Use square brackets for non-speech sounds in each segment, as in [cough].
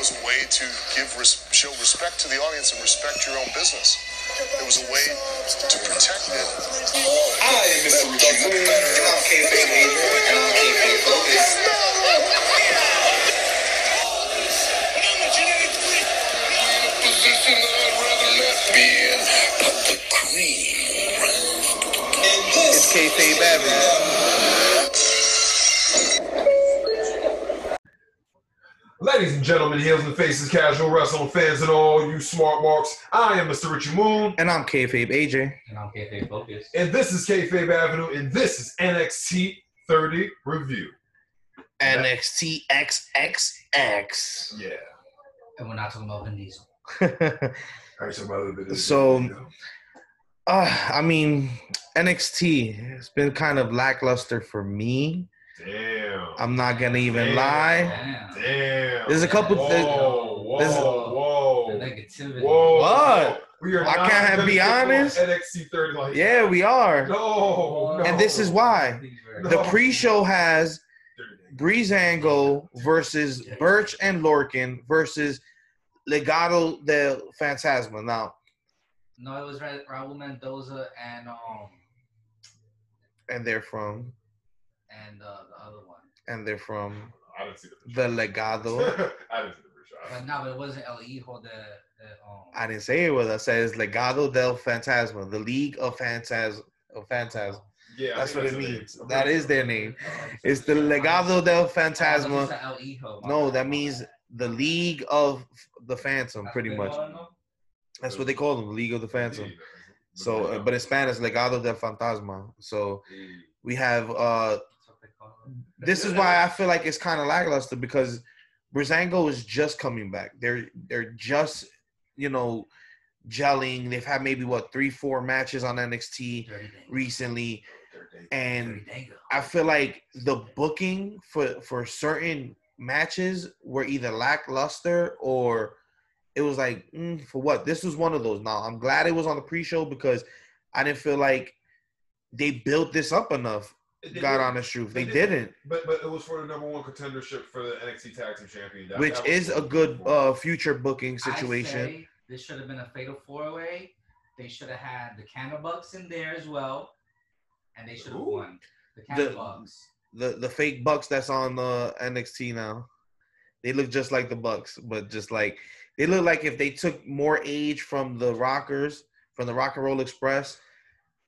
was a way to give res- show respect to the audience and respect your own business. It was a way to protect it. I am Mr. Richie Moon, and I'm kayfabe Adrian, and I'm kayfabe Focus. It's kayfabe Avenue. Ladies and gentlemen, heels and faces, casual wrestling fans, and all you smart marks, I am Mr. Richie Moon, And I'm kayfabe AJ. And I'm KFA Focus. and this is Kayfabe Avenue, and this is NXT 30 Review. NXT XXX. Yeah. And we're not talking about Vin Diesel. [laughs] All right, so, brother, it is- So- uh, I mean, NXT has been kind of lackluster for me. Damn. I'm not gonna even Damn. lie. Damn. Damn. There's a couple Whoa, things- whoa, there's- The whoa, negativity. whoa. What? We are I can't gonna be honest. NXT 30 like Yeah, that. we are. No, no. And this is why. No. The pre-show has Breezango versus Burch and Lorcan versus Legado del Fantasma. Now, No, it was Raul Mendoza and um and they're from, and uh, the other one. and they're from I didn't see the the Legado. I didn't see the first [laughs] But shot. no, but it wasn't El Hijo de, de um. I didn't say it with us. I said it's Legado del Fantasma, the League of Fantas of Phantasm. Yeah, That's think what it means. name. That is their name. It's the Legado del Oh, I thought you Fantasma. said El Hijo. No, that means the League of the Phantom, That's pretty much. call it, no? That's what they call them, League of the Phantom. So, uh, but in Spanish, Legado del Fantasma. So we have. uh This is why I feel like it's kind of lackluster because Breezango is just coming back. They're they're just you know gelling. They've had maybe what three four matches on NXT recently, and I feel like the booking for for certain matches were either lackluster or it was like mm, for what this was one of those. Now I'm glad it was on the pre-show because I didn't feel like they built this up enough. God honest truth, they They didn't, But but it was for the number one contendership for the NXT Tag Team Champion, That- which that was is a good uh, future booking I situation. say this should have been a fatal four way. They should have had the Cannabucks in there as well, and they should have Ooh. won. The The- Cannabucks. The the fake Bucks that's on uh, NXT now, they look just like the Bucks, but just like they look like if they took more age from the Rockers from the Rock and Roll Express,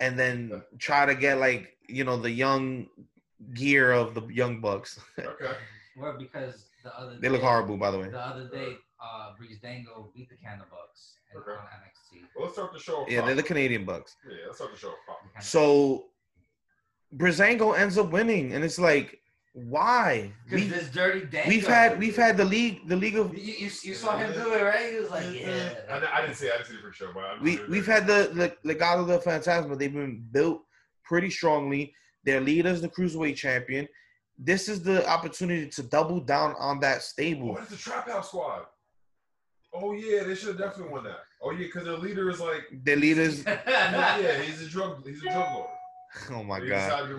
and then try to get like you know the young gear of the young Bucks. [laughs] Okay. Well, because the other they look horrible, by the way. The other day, uh, Breeze Dango beat the Cannabucks Bucks Okay. on NXT. Well, let's start the show. off Yeah, they're the. Canadian Bucks. Yeah, let's start the show. off top. The So Breezango ends up winning, and it's like, why? Because We, this dirty Dango. we've had we've had the league the league of You, you, you saw him do it, right? He was like, mm-hmm. yeah. I didn't see. I didn't see the first show, but I'm we we've they're- had the the of the Fantasma. They've been built pretty strongly. Their leader is the cruiserweight champion. This is the opportunity to double down on that stable. What is the Trap House Squad? Oh yeah, they should have definitely won that. Oh yeah, because their leader is like, Their leaders. [laughs] yeah, he's a drug, he's a drug lord. [laughs] Oh my god. decided.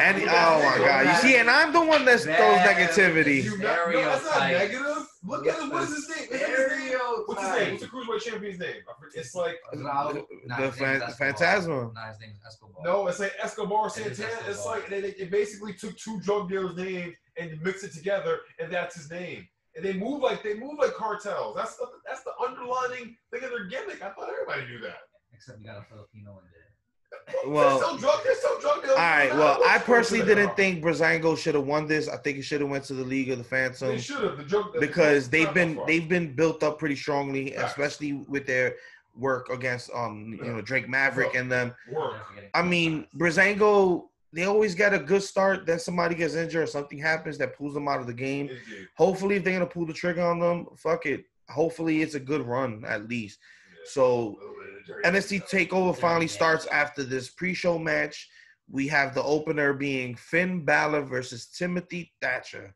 And oh my god. You see, and I'm the one that throws negativity. You not, no, that's not negative. Look at him. What is his name? Is it his name? What's his name? What's the cruiserweight champion's name? It's like Raul- nah, The his name is Fan- Phantasma. Nah, his name is Escobar. no, it's like Escobar It is Santana. It's like they, they, they basically took two drug dealers' names and mixed it together, and that's his name. And they move like they move like cartels. That's the that's the underlining thing of their gimmick. I thought everybody knew that. Except you got a Filipino in there. Well- they're still drug. They're still drug dealers. All right. Well, I personally didn't think Breezango should have won this. I think it should have went to the League of the They should have the drug because the they've been they've been built up pretty strongly, Facts. especially with their work against um you know Drake Maverick and them. work. I mean, Breezango, they always get a good start. Then somebody gets injured or something happens that pulls them out of the game. Hopefully, if they're gonna pull the trigger on them, fuck it. Hopefully, it's a good run at least. Yeah. So A little bit of dirty NXT Takeover finally starts after this pre-show match. We have the opener being Finn Balor versus Timothy Thatcher.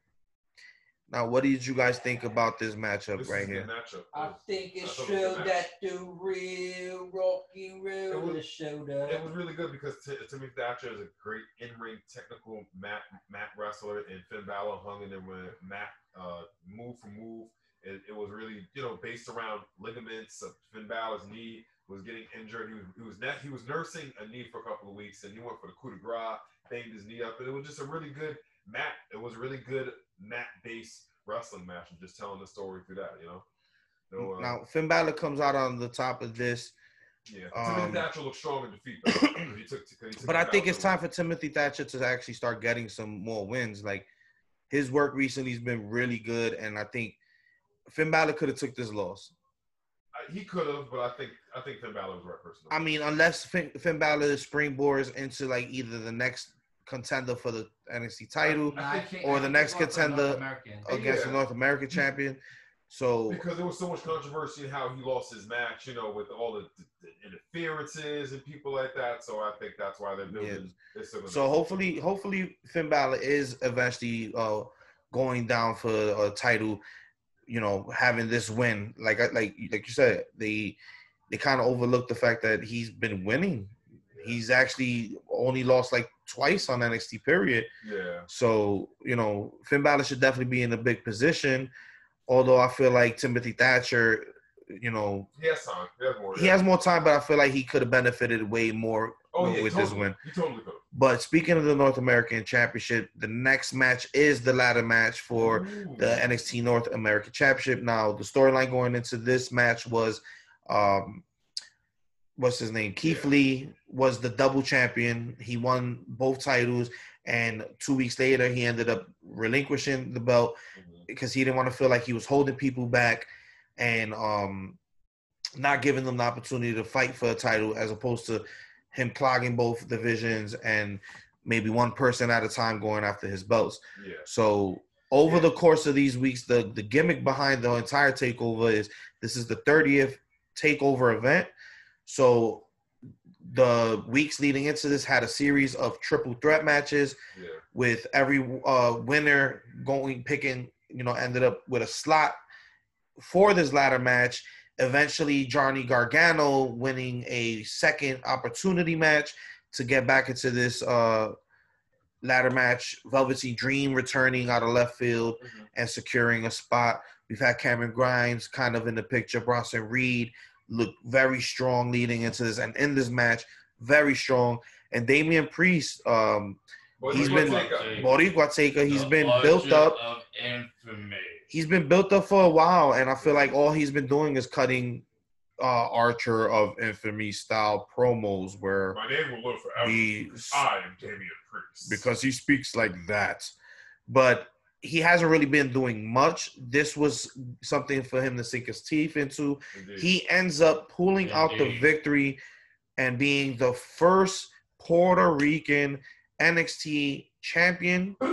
Now, what did you guys think about this matchup This right here? matchup. I think it I thought it was a showed good that the real Rocky It Road was- showed It was really good because T- Timmy Thatcher is a great in-ring technical mat mat wrestler, and Finn Balor hung in there with Matt uh, move for move It, it was really, you know, based around ligaments. Uh, Finn Balor's knee was getting injured. He was he was ne- he was nursing a knee for a couple of weeks, and he went for the coup de grace, banged his knee up, and it was just a really good mat. It was a really good mat based wrestling match, and just telling the story through that, you know. No, uh, Now Finn Balor comes out on the top of this, yeah, um, Timothy Thatcher looked strong in defeat, though. he took, he took but I think it's time for Timothy Thatcher to actually start getting some more wins. Like his work recently has been really good, and I think Finn Balor could have took this loss. Uh, He could have, but I think I think Finn Balor was the right person. I mean, unless Finn, Finn Balor springboards into like either the next contender for the NXT title No, I think- or the next going for North contender against Yeah. the North American champion. So because there was so much controversy in how he lost his match, you know, with all the, the interferences and people like that. So I think that's why they're building. they're still So hopefully, hopefully Finn Balor is eventually uh, going down for a title. You know, having this win, like like like you said, they they kind of overlooked the fact that he's been winning. He's actually only lost like twice on NXT period. yeah, So you know, Finn Balor should definitely be in a big position. Although I feel like Timothy Thatcher, you know, he has time. He has more. he has more time, but I feel like he could have benefited way more oh, yeah, with totally. this win. He totally could. But speaking of the North American Championship, the next match is the ladder match for the NXT North American Championship. Now, the storyline going into this match was, um, what's his name? Keith Yeah. Lee was the double champion. He won both titles, and two weeks later, he ended up relinquishing the belt Mhm. because he didn't want to feel like he was holding people back and um not giving them the opportunity to fight for a title as opposed to him clogging both divisions and maybe one person at a time going after his belts. Yeah, So over Yeah. the course of these weeks, the, the gimmick behind the entire takeover is this is the 30th takeover event. So the weeks leading into this had a series of triple threat matches yeah, with every uh, winner going picking, you know, ended up with a slot for this ladder match. Eventually, Johnny Gargano winning a second opportunity match to get back into this uh, ladder match. Velveteen Dream returning out of left field Mhm. and securing a spot. We've had Cameron Grimes kind of in the picture. Bronson Reed looked very strong leading into this, and in this match, very strong. And Damian Priest, um, He's been- Boricua Taker, he's been built up. Of infamy. He's been built up for a while, and I feel like all he's been doing is cutting uh, Archer of Infamy style promos where my name will live forever. he I am Damian Priest. because he speaks like that. But he hasn't really been doing much. This was something for him to sink his teeth into. Indeed. He ends up pulling out the victory and being the first Puerto Rican NXT champion, [laughs]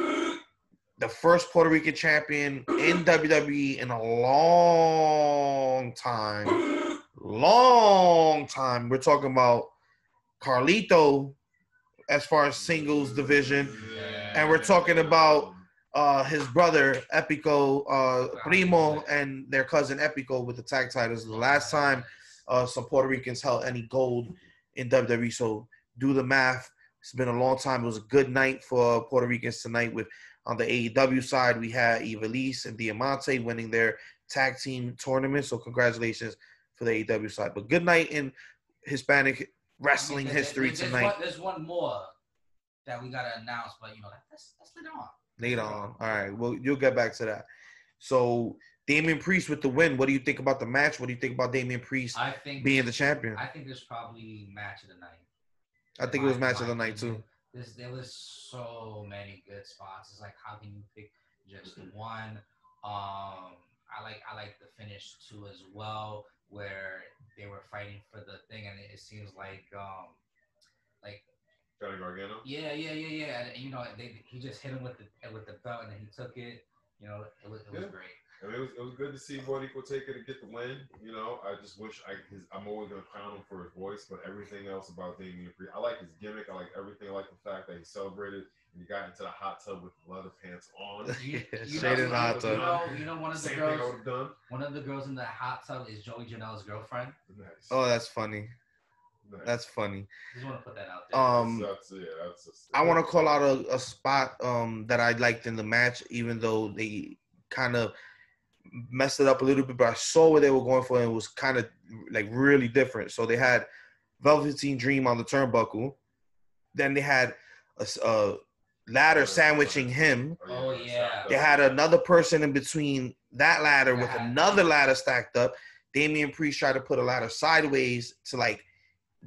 the first Puerto Rican champion in WWE in a long time. Long time. We're talking about Carlito as far as singles division. And we're talking about uh, his brother Epico uh, Primo and their cousin Epico with the tag titles. The last time uh, some Puerto Ricans held any gold in WWE. So do the math. It's been a long time. It was a good night for Puerto Ricans tonight. With on the AEW side, we had Ivelisse and Diamante winning their tag team tournament. So congratulations for the AEW side. But good night in Hispanic wrestling I mean, history there- there's tonight. One, there's one more that we gotta announce, but you know that's that's later on. Later on. All right. Well, you'll get back to that. So Damian Priest with the win. What do you think about the match? What do you think about Damian Priest I think being the champion? I think there's probably match of the night. I think it was match of the night too. There's, there was so many good spots. It's like how can you pick just one? Um, I like I like the finish too as well, where they were fighting for the thing, and it, it seems like um, like Johnny Gargano. yeah, yeah, yeah, yeah. And, you know, they, he just hit him with the with the belt, and then he took it. You know, it was it was Yeah. great. I mean, it was, it was good to see Boricua take it and get the win. You know, I just wish I his, I'm always gonna crown him for his voice, but everything else about Damian Priest, I like his gimmick. I like everything. I like the fact that he celebrated and he got into the hot tub with leather pants on. You, [laughs] Yeah, you know, in the hot you tub. know, you know, one of the Same girls, done. one of the girls in the hot tub is Joey Janela's girlfriend. Nice. Oh, that's funny. nice. That's funny. Just want to put that out there. Um, that's, that's yeah. That's just, I want to call out a, a spot um, that I liked in the match, even though they kind of messed it up a little bit, but I saw what they were going for and it was kind of like really different. So they had Velveteen Dream on the turnbuckle, then they had a ladder oh, sandwiching him. Oh, oh, yeah. They had another person in between that ladder with another ladder stacked up. Damian Priest tried to put a ladder sideways to like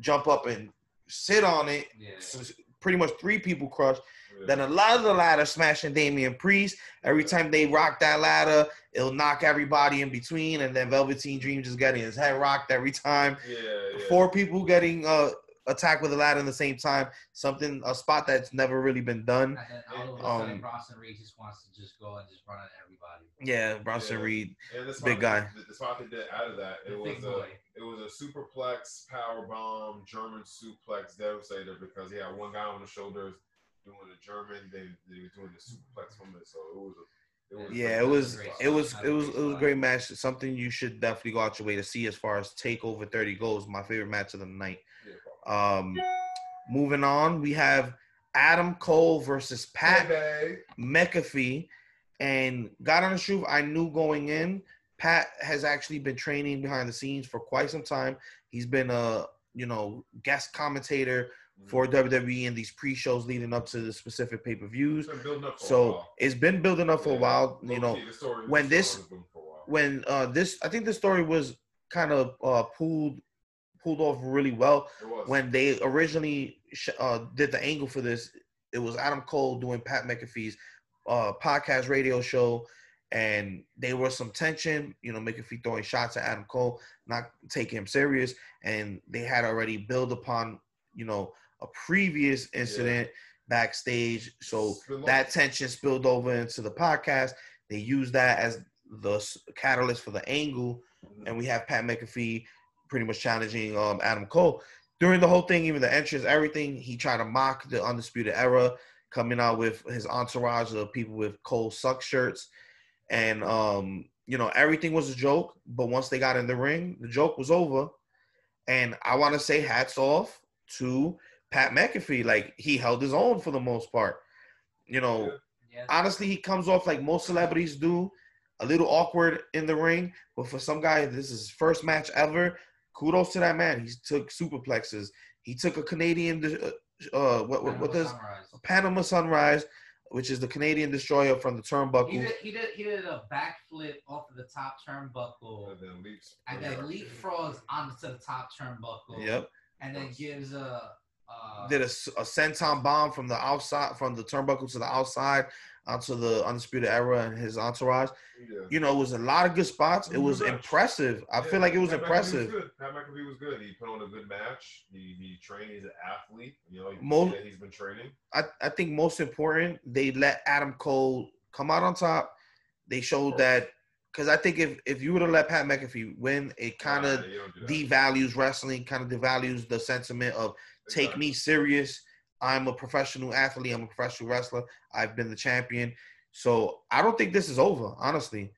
jump up and sit on it. Yeah. So pretty much three people crushed. Yeah. Then a lot of the ladder smashing Damian Priest. Every time they rock that ladder, it'll knock everybody in between, and then Velveteen Dream just getting his head rocked every time. yeah, yeah. Four people getting uh attacked with a ladder at the same time. Something a spot that's never really been done. And then all of a Um, Bronson Reed just wants to just go and just run at everybody. Yeah, Bronson Yeah. Reed. And the Big guy. The, the spot they did out of that, it The was a boy. it was a superplex power bomb German suplex devastator because he had one guy on the shoulders doing a German, then they were doing the suplex from it. So it was a it was Yeah, it was it was it was it was a great match. Something you should definitely go out your way to see as far as Takeover 30 goes. My favorite match of the night. Um, moving on, we have Adam Cole versus Pat Hey, McAfee. And God on the truth, I knew going in, Pat has actually been training behind the scenes for quite some time. He's been a you know guest commentator for WWE and these pre-shows leading up to the specific pay-per-views. It's been up for a So it's been building up for a while. You know, story- when this- story was building for a while. when uh this I think the story was kind of uh pulled pulled off really well when they originally sh- uh did the angle for this it was Adam Cole doing Pat McAfee's uh podcast radio show and there was some tension you know McAfee throwing shots at Adam Cole not taking him serious and they had already built upon you know a previous incident backstage so that tension spilled over into the podcast they used that as the catalyst for the angle and we have Pat McAfee pretty much challenging um, Adam Cole. During the whole thing, even the entrance, everything, he tried to mock the Undisputed Era, coming out with his entourage of people with Cole suck shirts. And, um, you know, everything was a joke. But once they got in the ring, the joke was over. And I want to say hats off to Pat McAfee. Like, he held his own for the most part. You know, Yeah. honestly, he comes off like most celebrities do, a little awkward in the ring. But for some guy, this is his first match ever. Kudos to that man. He took superplexes. He took a Canadian, uh, uh what what, what does Sunrise. Panama Sunrise, which is the Canadian destroyer from the He turnbuckle. did, he did he did a backflip off of the top turnbuckle And then leaps. and then leapfrogs onto the top turnbuckle. Yep. And then gives a uh, Uh, Did a senton bomb from the outside, from the turnbuckle to the outside onto the Undisputed Era and his entourage. Yeah. You know, it was a lot of good spots. It was was a impressive. I Yeah, feel like it was Pat impressive. good. Pat McAfee was good. He put on a good match. He, he trained. He's an athlete. You know, you can Mo- see that he's been training. I, I think most important, they let Adam Cole come out on top. They showed that because I think if if you would have let Pat McAfee win, it kind of Nah, you don't do that. devalues wrestling, kind of devalues the sentiment of take Exactly. me serious. I'm a professional athlete. I'm a professional wrestler. I've been the champion. So I don't think this is over. Honestly,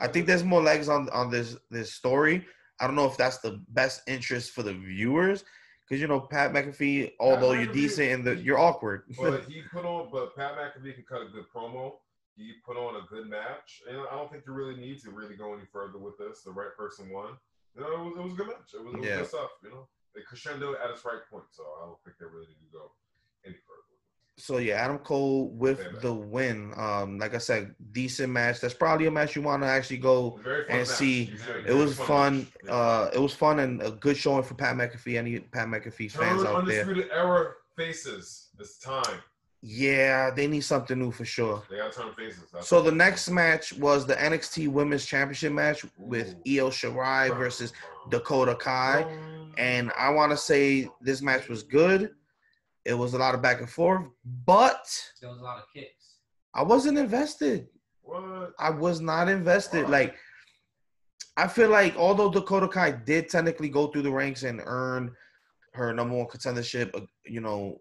I think there's more legs on on this this story. I don't know if that's the best interest for the viewers because you know Pat McAfee, although you're McAfee- decent and the, you're awkward. But [laughs] he put on. But Pat McAfee can cut a good promo. He put on a good match, and I don't think you really need to really go any further with this. The right person won. You know, it was, it was a good match. It was, it was Yeah. good stuff. You know, they crescendo at its right point. So I don't think they really need to go any further. So yeah, Adam Cole with match. the win. Um, like I said, decent match. That's probably a match you want to actually go. It was a very fun And match. see, It was fun. Uh, it was fun and a good showing for Pat McAfee. Any Pat McAfee fans Turn out there? undisputed era faces. this time. Yeah, they need something new for sure. They gotta turn faces. That's So the next match was the NXT Women's Championship match with Ooh. Io Shirai versus Dakota Kai. And I want to say this match was good. It was a lot of back and forth, but there was a lot of kicks. I wasn't invested. what? I was not invested. Why? Like, I feel like although Dakota Kai did technically go through the ranks and earn her number one contendership, uh, you know,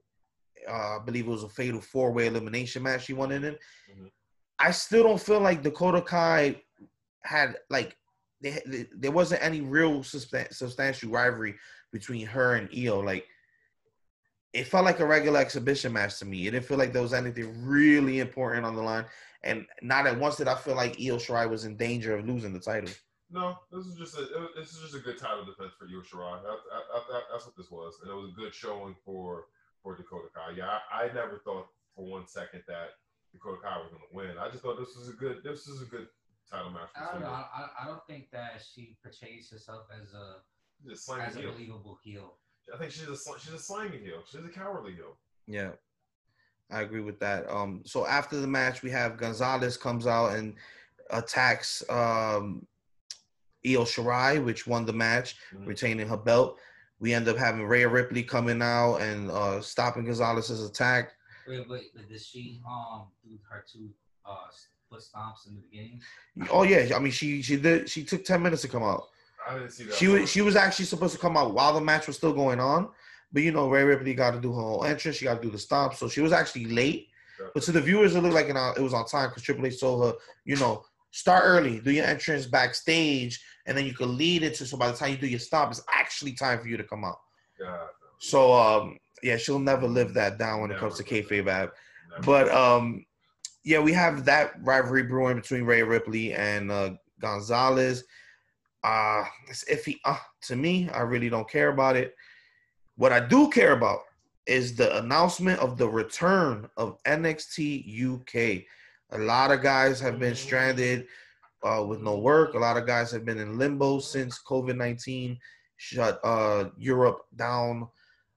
uh, I believe it was a fatal four way elimination match she won in. Mhm. I still don't feel like Dakota Kai had like they, they- there wasn't any real substan- substantial rivalry between her and Io. Like it felt like a regular exhibition match to me. It didn't feel like there was anything really important on the line. and not at once did I feel like Io Shirai was in danger of losing the title. No, this is just a this is just a good title defense for Io Shirai. That, that, that, that's what this was, and it was a good showing for for Dakota Kai. Yeah, I, I never thought for one second that Dakota Kai was going to win. I just thought this was a good this was a good title match. I don't know. I, I don't think that she portrays herself as a as a heel. believable heel. I think she's a she's a slimy heel. She's a cowardly heel. Yeah, I agree with that. Um, so after the match, we have Gonzalez comes out and attacks um, Io Shirai, which won the match, Mhm. retaining her belt. We end up having Rhea Ripley coming out and uh, stopping Gonzalez's attack. Wait, wait, but did she um do her two uh foot stomps in the beginning? Oh yeah, I mean she she did she took ten minutes to come out. I didn't see that. She was she was actually supposed to come out while the match was still going on, but you know Rhea Ripley got to do her whole entrance. She got to do the stomp, so she was actually late. But to the viewers, it looked like it was on time because Triple H told her, you know, start early, do your entrance backstage, and then you can lead it to. So by the time you do your stop, it's actually time for you to come out. God, So um, yeah, she'll never live that down when it comes to kayfabe ab. But um, yeah, we have that rivalry brewing between Rhea Ripley and uh, Gonzalez. Uh, it's iffy. Uh, to me, I really don't care about it. What I do care about is the announcement of the return of NXT UK. A lot of guys have been stranded uh, with no work. A lot of guys have been in limbo since COVID 19 shut uh, Europe down,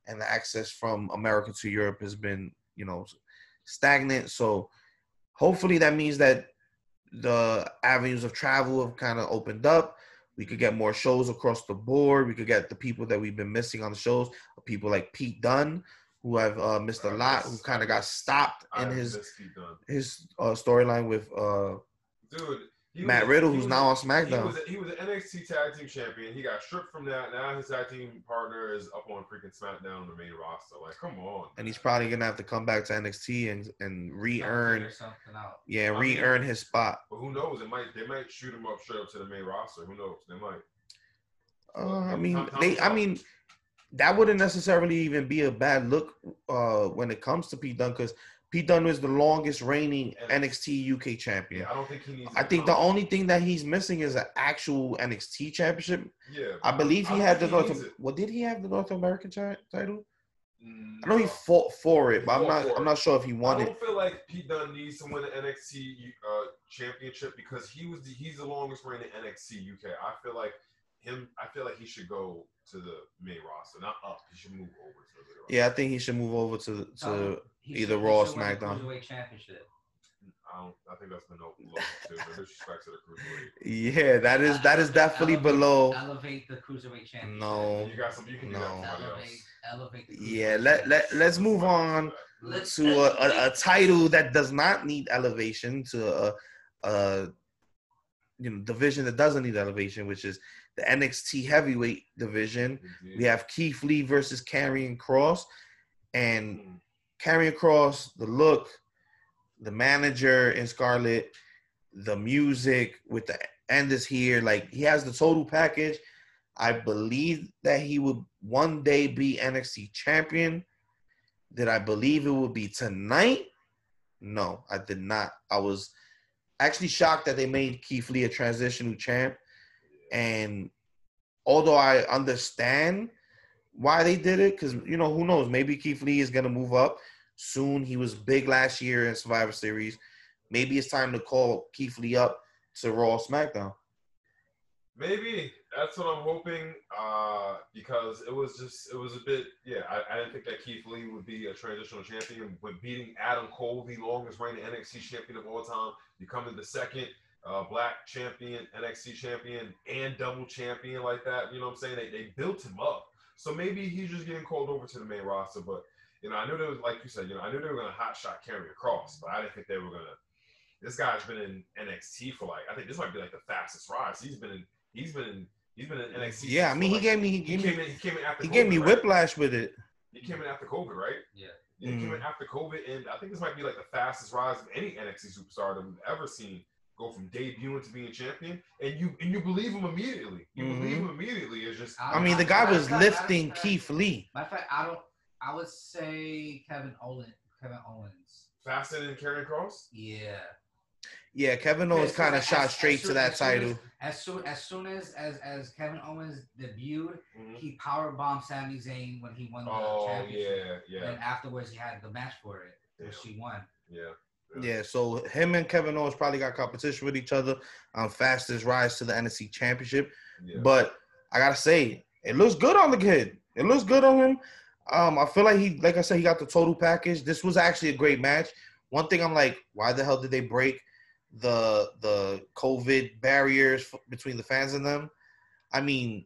and the access from America to Europe has been, you know, stagnant. So hopefully that means that the avenues of travel have kind of opened up. We could get more shows across the board. We could get the people that we've been missing on the shows, people like Pete Dunne, who I've uh, missed a lot, who kind of got stopped in his miss Pete Dunne. his uh, storyline with uh, dude. He Matt was- Riddle, who's was- now on He SmackDown. was, he was an NXT Tag Team Champion. He got stripped from that. Now his tag team partner is up on freaking SmackDown on the main roster. Like, come on. and he's probably gonna have to come back to NXT and and re-earn, out. yeah, I re-earn his spot. But who knows? It might they might shoot him up straight up to the main roster. Who knows? They might. Uh, I Tom- mean, Tom they. I mean, that wouldn't necessarily even be a bad look uh, when it comes to Pete Dunne because Pete Dunne is the longest reigning NXT UK champion. Yeah, I don't think he needs. I think the only thing that he's missing is an actual NXT championship. Yeah, I believe he don't had the North. needs it. What did he have the North American chi- title? Mm, I know he fought for it, He but I'm not. I'm not sure if he won I it. don't feel like Pete Dunne needs to win the NXT uh, championship because he was the, he's the longest reigning NXT UK. I feel like him. I feel like he should go to the main roster, not up. He should move over to the main roster. Yeah, I think he should move over to to. Um, he either Raw or should win the SmackDown. Cruiserweight Championship. I don't. I think that's been no too. No disrespect to the. Yeah, that is that is definitely Elevate- below. Elevate the cruiserweight championship. No. You got some. You can do No. that. Elevate, elevate. The Yeah, let let let's move on Let's to a, a, a title that does not need elevation to a, a you know division that doesn't need elevation, which is the NXT heavyweight division. Indeed. We have Keith Lee versus Karrion Kross, and mm. Mm. Karrion Kross, the look, the manager in Scarlet, the music with the end is here. Like he has the total package. I believe that he would one day be NXT champion. Did I believe it would be tonight? No, I did not. I was actually shocked that they made Keith Lee a transitional champ. And although I understand why they did it, because you know, who knows, maybe Keith Lee is gonna move up soon. He was big last year in Survivor Series. Maybe it's time to call Keith Lee up to Raw SmackDown. Maybe that's what I'm hoping. Uh, because it was just it was a bit yeah. I, I didn't think that Keith Lee would be a transitional champion, but beating Adam Cole, the longest reigning NXT champion of all time, becoming the second uh, black champion, NXT champion, and double champion like that. You know what I'm saying? They they built him up. So maybe he's just getting called over to the main roster. But you know, I knew there was like you said. You know, I knew they were gonna hot shot Karrion Kross, but I didn't think they were gonna. This guy's been in NXT for like I think this might be like the fastest rise. He's been in. He's been in. He's been in NXT. Yeah, I since, mean, he like- gave me he He gave came me in. He came in after. he COVID, gave me right? whiplash with it. He came in after COVID, right? Yeah. Yeah, he came in Mhm. after COVID, and I think this might be like the fastest rise of any NXT superstar that we've ever seen go from debuting to being champion, and you and you believe him immediately. You Mhm. believe him immediately. It's just I mean, the guy was lifting Keith Lee. Matter of fact, I don't. I would say Kevin Owens. Kevin Owens. faster than Karrion Kross. Yeah. Yeah, Kevin Owens kind of shot as straight to soon- that as soon as- title. As soon as soon as as, as Kevin Owens debuted, Mhm. he power bombed Sami Zayn when he won the Oh championship. yeah, yeah, And afterwards, he had the match for it, which Yeah. he won. yeah. Yeah, so him and Kevin Owens probably got competition with each other on fastest rise to the NXT Championship. yeah. But I gotta say, it looks good on the kid. It looks good on him. Um, I feel like he, like I said, he got the total package. This was actually a great match. One thing I'm like, why the hell did they break the the COVID barriers f- between the fans and them? I mean,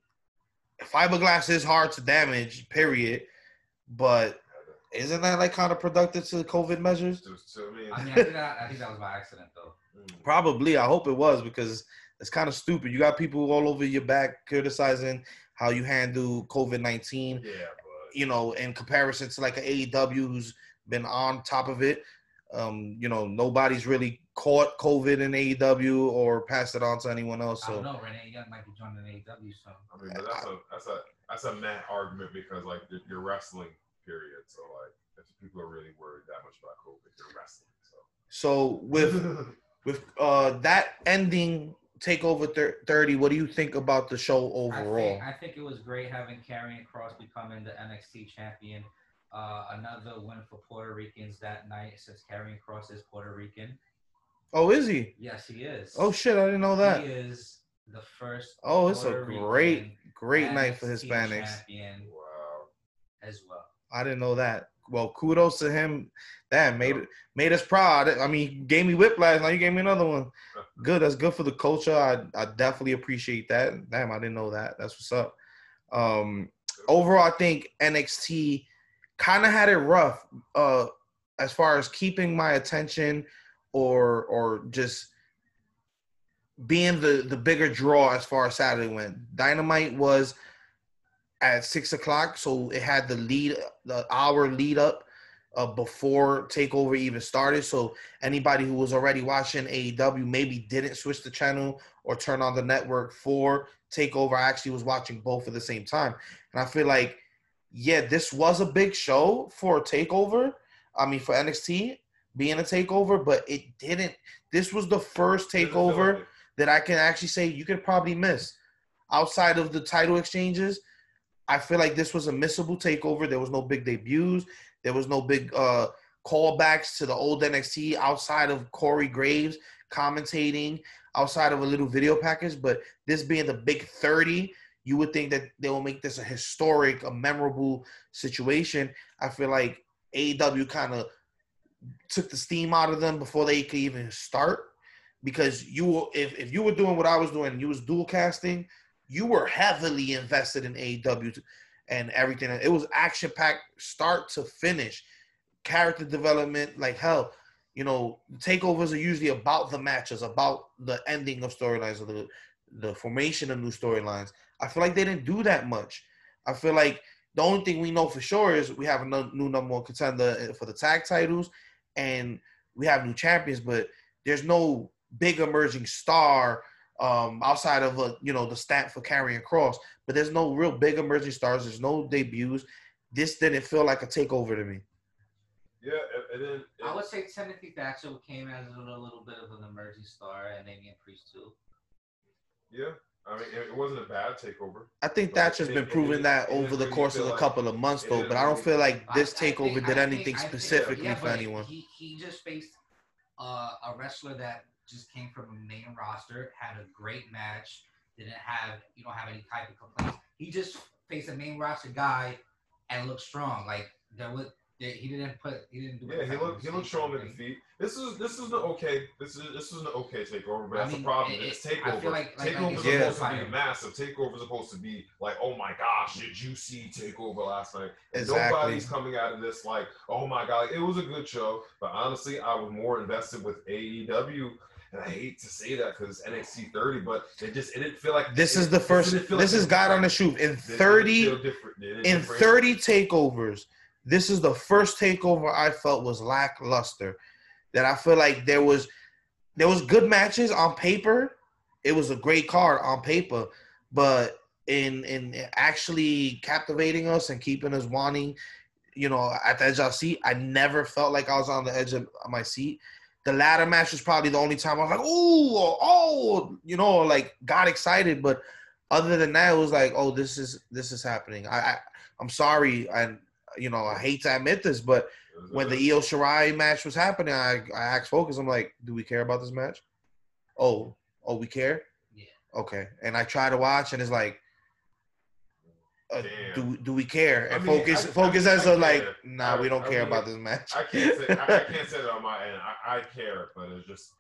fiberglass is hard to damage, period. But isn't that like kind of productive to the COVID measures? So, so, I mean, I [laughs] think that I think that was by accident though. mm, Probably. I hope it was because it's kind of stupid. You got people all over your back criticizing how you handle COVID nineteen. yeah, but You know, in comparison to like an AEW who's been on top of it. Um, you know, nobody's really caught COVID in AEW or passed it on to anyone else. So. I don't So know. Renee Young might be joining AEW soon. I mean, but that's a that's a that's a mad argument because like you're, you're wrestling, period. So like, if people are really worried that much about COVID, you're wrestling. so so with [laughs] with uh that ending takeover thir- 30, what do you think about the show I overall? think, I think it was great having Karrion Kross becoming the NXT champion. Uh, another win for Puerto Ricans that night since Karrion Kross is Puerto Rican. oh, is he? Yes, he is. Oh shit, I didn't know that. He is the first. Oh, it's a great, Rican great night for Hispanics. Champion wow. as well. I didn't know that. Well, kudos to him. That made made us proud. I mean, gave me whiplash. Now you gave me another one. Good. That's good for the culture. I, I definitely appreciate that. Damn, I didn't know that. That's what's up. Um, overall, I think NXT kind of had it rough. Uh, as far as keeping my attention, or or just being the the bigger draw as far as Saturday went. Dynamite was at six o'clock, so it had the lead, the hour lead up uh, before Takeover even started. So anybody who was already watching AEW maybe didn't switch the channel or turn on the network for Takeover. I actually was watching both at the same time, and I feel like, yeah, this was a big show for Takeover. I mean, for NXT being a Takeover, but it didn't. This was the first Takeover that I can actually say you could probably miss. Outside of the title exchanges, I feel like this was a missable takeover. There was no big debuts. There was no big uh, callbacks to the old NXT outside of Corey Graves commentating, outside of a little video package. But this being the big 30, you would think that they will make this a historic, a memorable situation. I feel like AEW kind of took the steam out of them before they could even start because you if, if you were doing what I was doing, you was dual casting, you were heavily invested in AEW and everything. It was action packed start to finish, character development like hell. You know, takeovers are usually about the matches, about the ending of storylines or the the formation of new storylines. I feel like they didn't do that much. I feel like the only thing we know for sure is we have a new number one contender eh, for the tag titles, and we have new champions. But there's no big emerging star um, outside of a, you know the stat for Karrion Kross. But there's no real big emerging stars. There's no debuts. This didn't feel like a takeover to me. Yeah, and, and then I would say Timothy Thatcher came as a little, little bit of an emerging star, and Damian Priest too. yeah, I mean, it, it wasn't a bad takeover. I think But Thatcher's it- been it proving didn't- that it didn't over the course feel of a like- couple of months, though. But I don't feel like this I think- takeover I did think- anything think- specifically yeah, for anyone. He, he just faced uh, a wrestler that just came from a main roster, had a great match, didn't have you don't have any type of complaints. He just faced a main roster guy and looked strong. Like there was, there, he didn't put, he didn't do. Yeah, he looked he looked strong in something. defeat. This is this is the okay. This is this is an okay takeover, but I that's mean, the problem. it- it's it- I takeover. feel like- like- takeover like is it's supposed to be massive. Takeover is supposed to be like, oh my gosh, did you see takeover last night? And Exactly. Nobody's coming out of this like, oh my god, it was a good show. But honestly, I was more invested with AEW. And I hate to say that because it's NXT 30, but it just it didn't feel like This it- is the first. didn't This like is God on the shoot. In 30, feel different. It didn't in 30 takeovers, this is the first takeover I felt was lackluster. That I feel like there was there was good matches on paper. It was a great card on paper, but in in actually captivating us and keeping us wanting, you know, at the edge of our seat, I never felt like I was on the edge of my seat. The ladder match was probably the only time I was like, oh, oh, you know, like got excited. But other than that, it was like, oh, this is this is happening. I, I I'm sorry, and you know, I hate to admit this, but when the Io Shirai match was happening, I, I asked Focus, I'm like, do we care about this match? Oh, oh, we care? Yeah. Okay. And I try to watch, and it's like, uh, do do we care? I And mean, Focus I- I Focus mean, as I a like, nah, I- we don't I care mean, about this match. I can't say I, I [laughs] can't say that on my end. I, I care, but it's just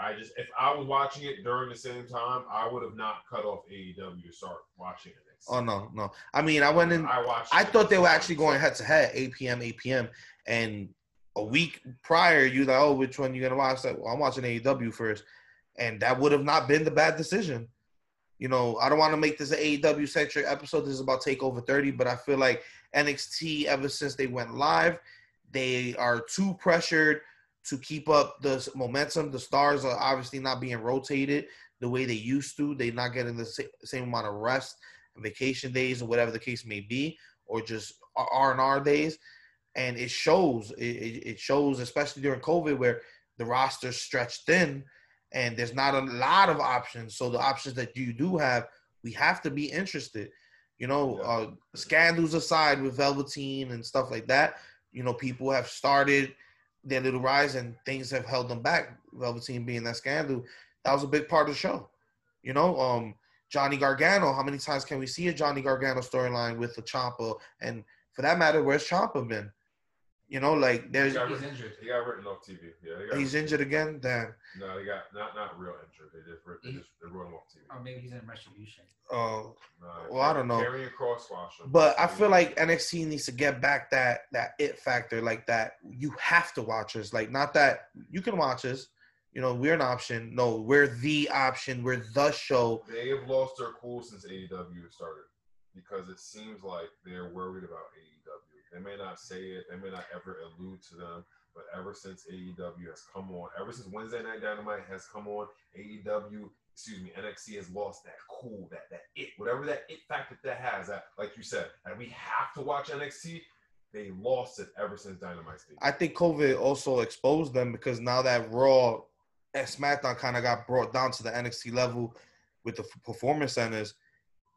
I just if I was watching it during the same time, I would have not cut off AEW to start watching it. Oh no, no. I mean, I went in. I watched. I thought they were actually going head to head, 8 p.m., 8 p.m. And a week prior, you like, oh, which one you gonna watch? Like, well, I'm watching AEW first, and that would have not been the bad decision. You know, I don't want to make this an AEW centric episode. This is about Takeover 30, but I feel like NXT ever since they went live, they are too pressured to keep up the momentum. The stars are obviously not being rotated the way they used to. They're not getting the same amount of rest and vacation days or whatever the case may be, or just R and R days, and it shows. It, it, it shows, especially during COVID, where the roster's stretched thin, and there's not a lot of options. So the options that you do have, we have to be interested. You know, uh, scandals aside with Velveteen and stuff like that, you know, people have started their little rise, and things have held them back. Velveteen being that scandal, that was a big part of the show. You know, um, Johnny Gargano. How many times can we see a Johnny Gargano storyline with the Ciampa? And for that matter, where's Ciampa been? You know, like there's He got, He's injured. he got written off TV. Yeah, he got he's injured again. Damn. No, he got not not real injured. They just they just they wrote him off TV. Or maybe he's in retribution. Uh, No, well, I don't know. Karrion Kross squash but I feel like NXT needs to get back that that it factor, like that. You have to watch us, like not that you can watch us. You know, we're an option. No, we're the option. We're the show. they have lost their cool since AEW started because it seems like they're worried about AEW. They may not say it, they may not ever allude to them, but ever since AEW has come on, ever since Wednesday Night Dynamite has come on, AEW, excuse me, NXT has lost that cool, that that it, whatever that it factor that has. That, like you said, that we have to watch NXT. They lost it ever since Dynamite. Stayed. I think COVID also exposed them because now that Raw and SmackDown kind of got brought down to the NXT level with the performance centers,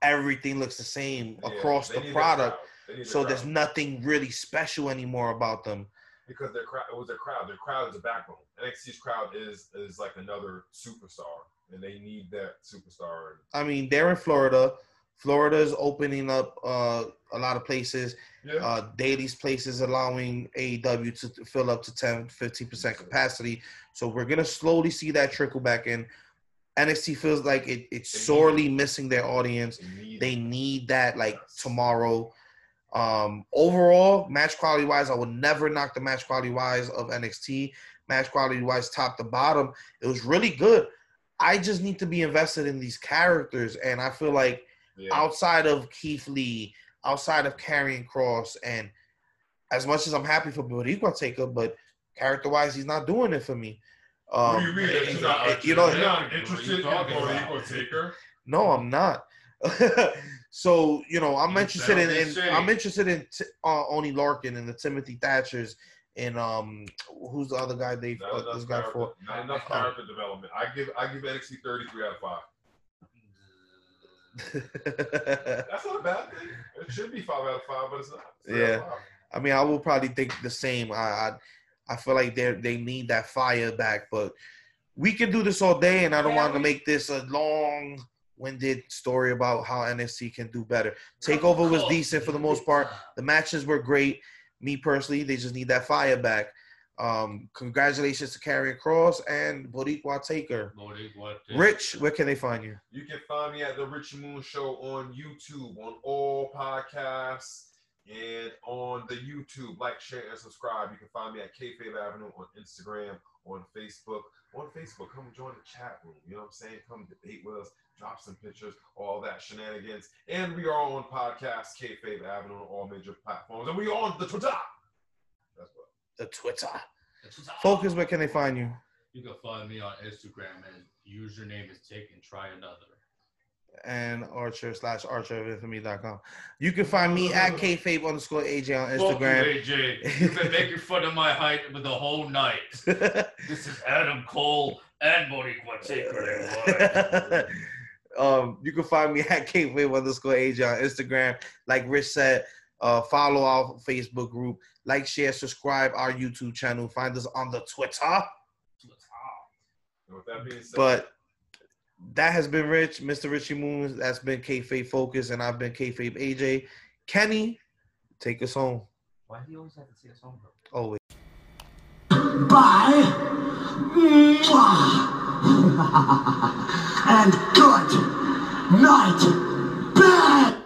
everything looks the same Yeah, across the product. Crowd. They need their So there's nothing really special anymore about them. because their crowd it was their crowd. Their crowd is a backbone. NXT's crowd is is like another superstar, and they need that superstar. I mean, they're in Florida. Florida is opening up uh, a lot of places. Yeah, Uh, Daily's allowing AEW to to fill up to 10, 15% capacity. So we're going to slowly see that trickle back in. NXT feels like it, it's They sorely missing their audience. they need. They need that like Yes. tomorrow. Um, overall, match quality wise, I would never knock the match quality wise of NXT. Match quality wise, top to bottom, it was really good. I just need to be invested in these characters, and I feel like yeah. outside of Keith Lee, outside of Karrion Kross, and as much as I'm happy for Boricua Taker, but character wise, he's not doing it for me. Um, what do you mean? that you're not, you know- you're not interested in What are you talking Boricua? Taker? No, I'm not. So you know, I'm You interested in, sound in. I'm interested in t- uh, Oney Lorcan and the Timothy Thatchers and um who's the other guy they Not fucked this guy character, for? not enough character development. I give I give NXT 33 out of five. [laughs] That's not a bad thing. It should be five out of five, but it's not. It's three out of Yeah. I mean, I will probably think the same. I I, I feel like they they need that fire back, but we can do this all day, and I don't Yeah, want to make this a long. Winded story about how NXT can do better. Takeover was decent for the most part. The matches were great. Me personally, they just need that fire back. Um, congratulations to Karrion Kross and Boricua Taker. Rich, where can they find you? You can find me at the Rich Moon Show on YouTube, on all podcasts, and on the YouTube. Like, share, and subscribe. You can find me at Kayfabe Avenue on Instagram, on Facebook. On Facebook, come join the chat room. You know what I'm saying? Come debate with us, drop some pictures, all that shenanigans. And we are on podcast, Kayfabe Avenue on all major platforms. And we are on the Twitter. That's what. The Twitter. Focus, where can they find you? You can find me on Instagram and username is take and try another. and Archer slash Archer of Infamy.com. You can find me at kfabe underscore AJ on Instagram. Fuck you, AJ. You've been making fun of my height with the whole night. [laughs] This is Adam Cole and Monique Whitaker. [laughs] um, you can find me [laughs] at kfabe underscore AJ on Instagram. Like Rich said, uh, follow our Facebook group. Like, share, subscribe our YouTube channel. Find us on the Twitter. And with that being said, But that has been Rich, Mr. Richie Moon. That's been Kayfabe Focus, and I've been Kayfabe AJ. Kenny, take us home. Why do you always have to say a song, bro? Always. Bye. [laughs] and good night. Bad.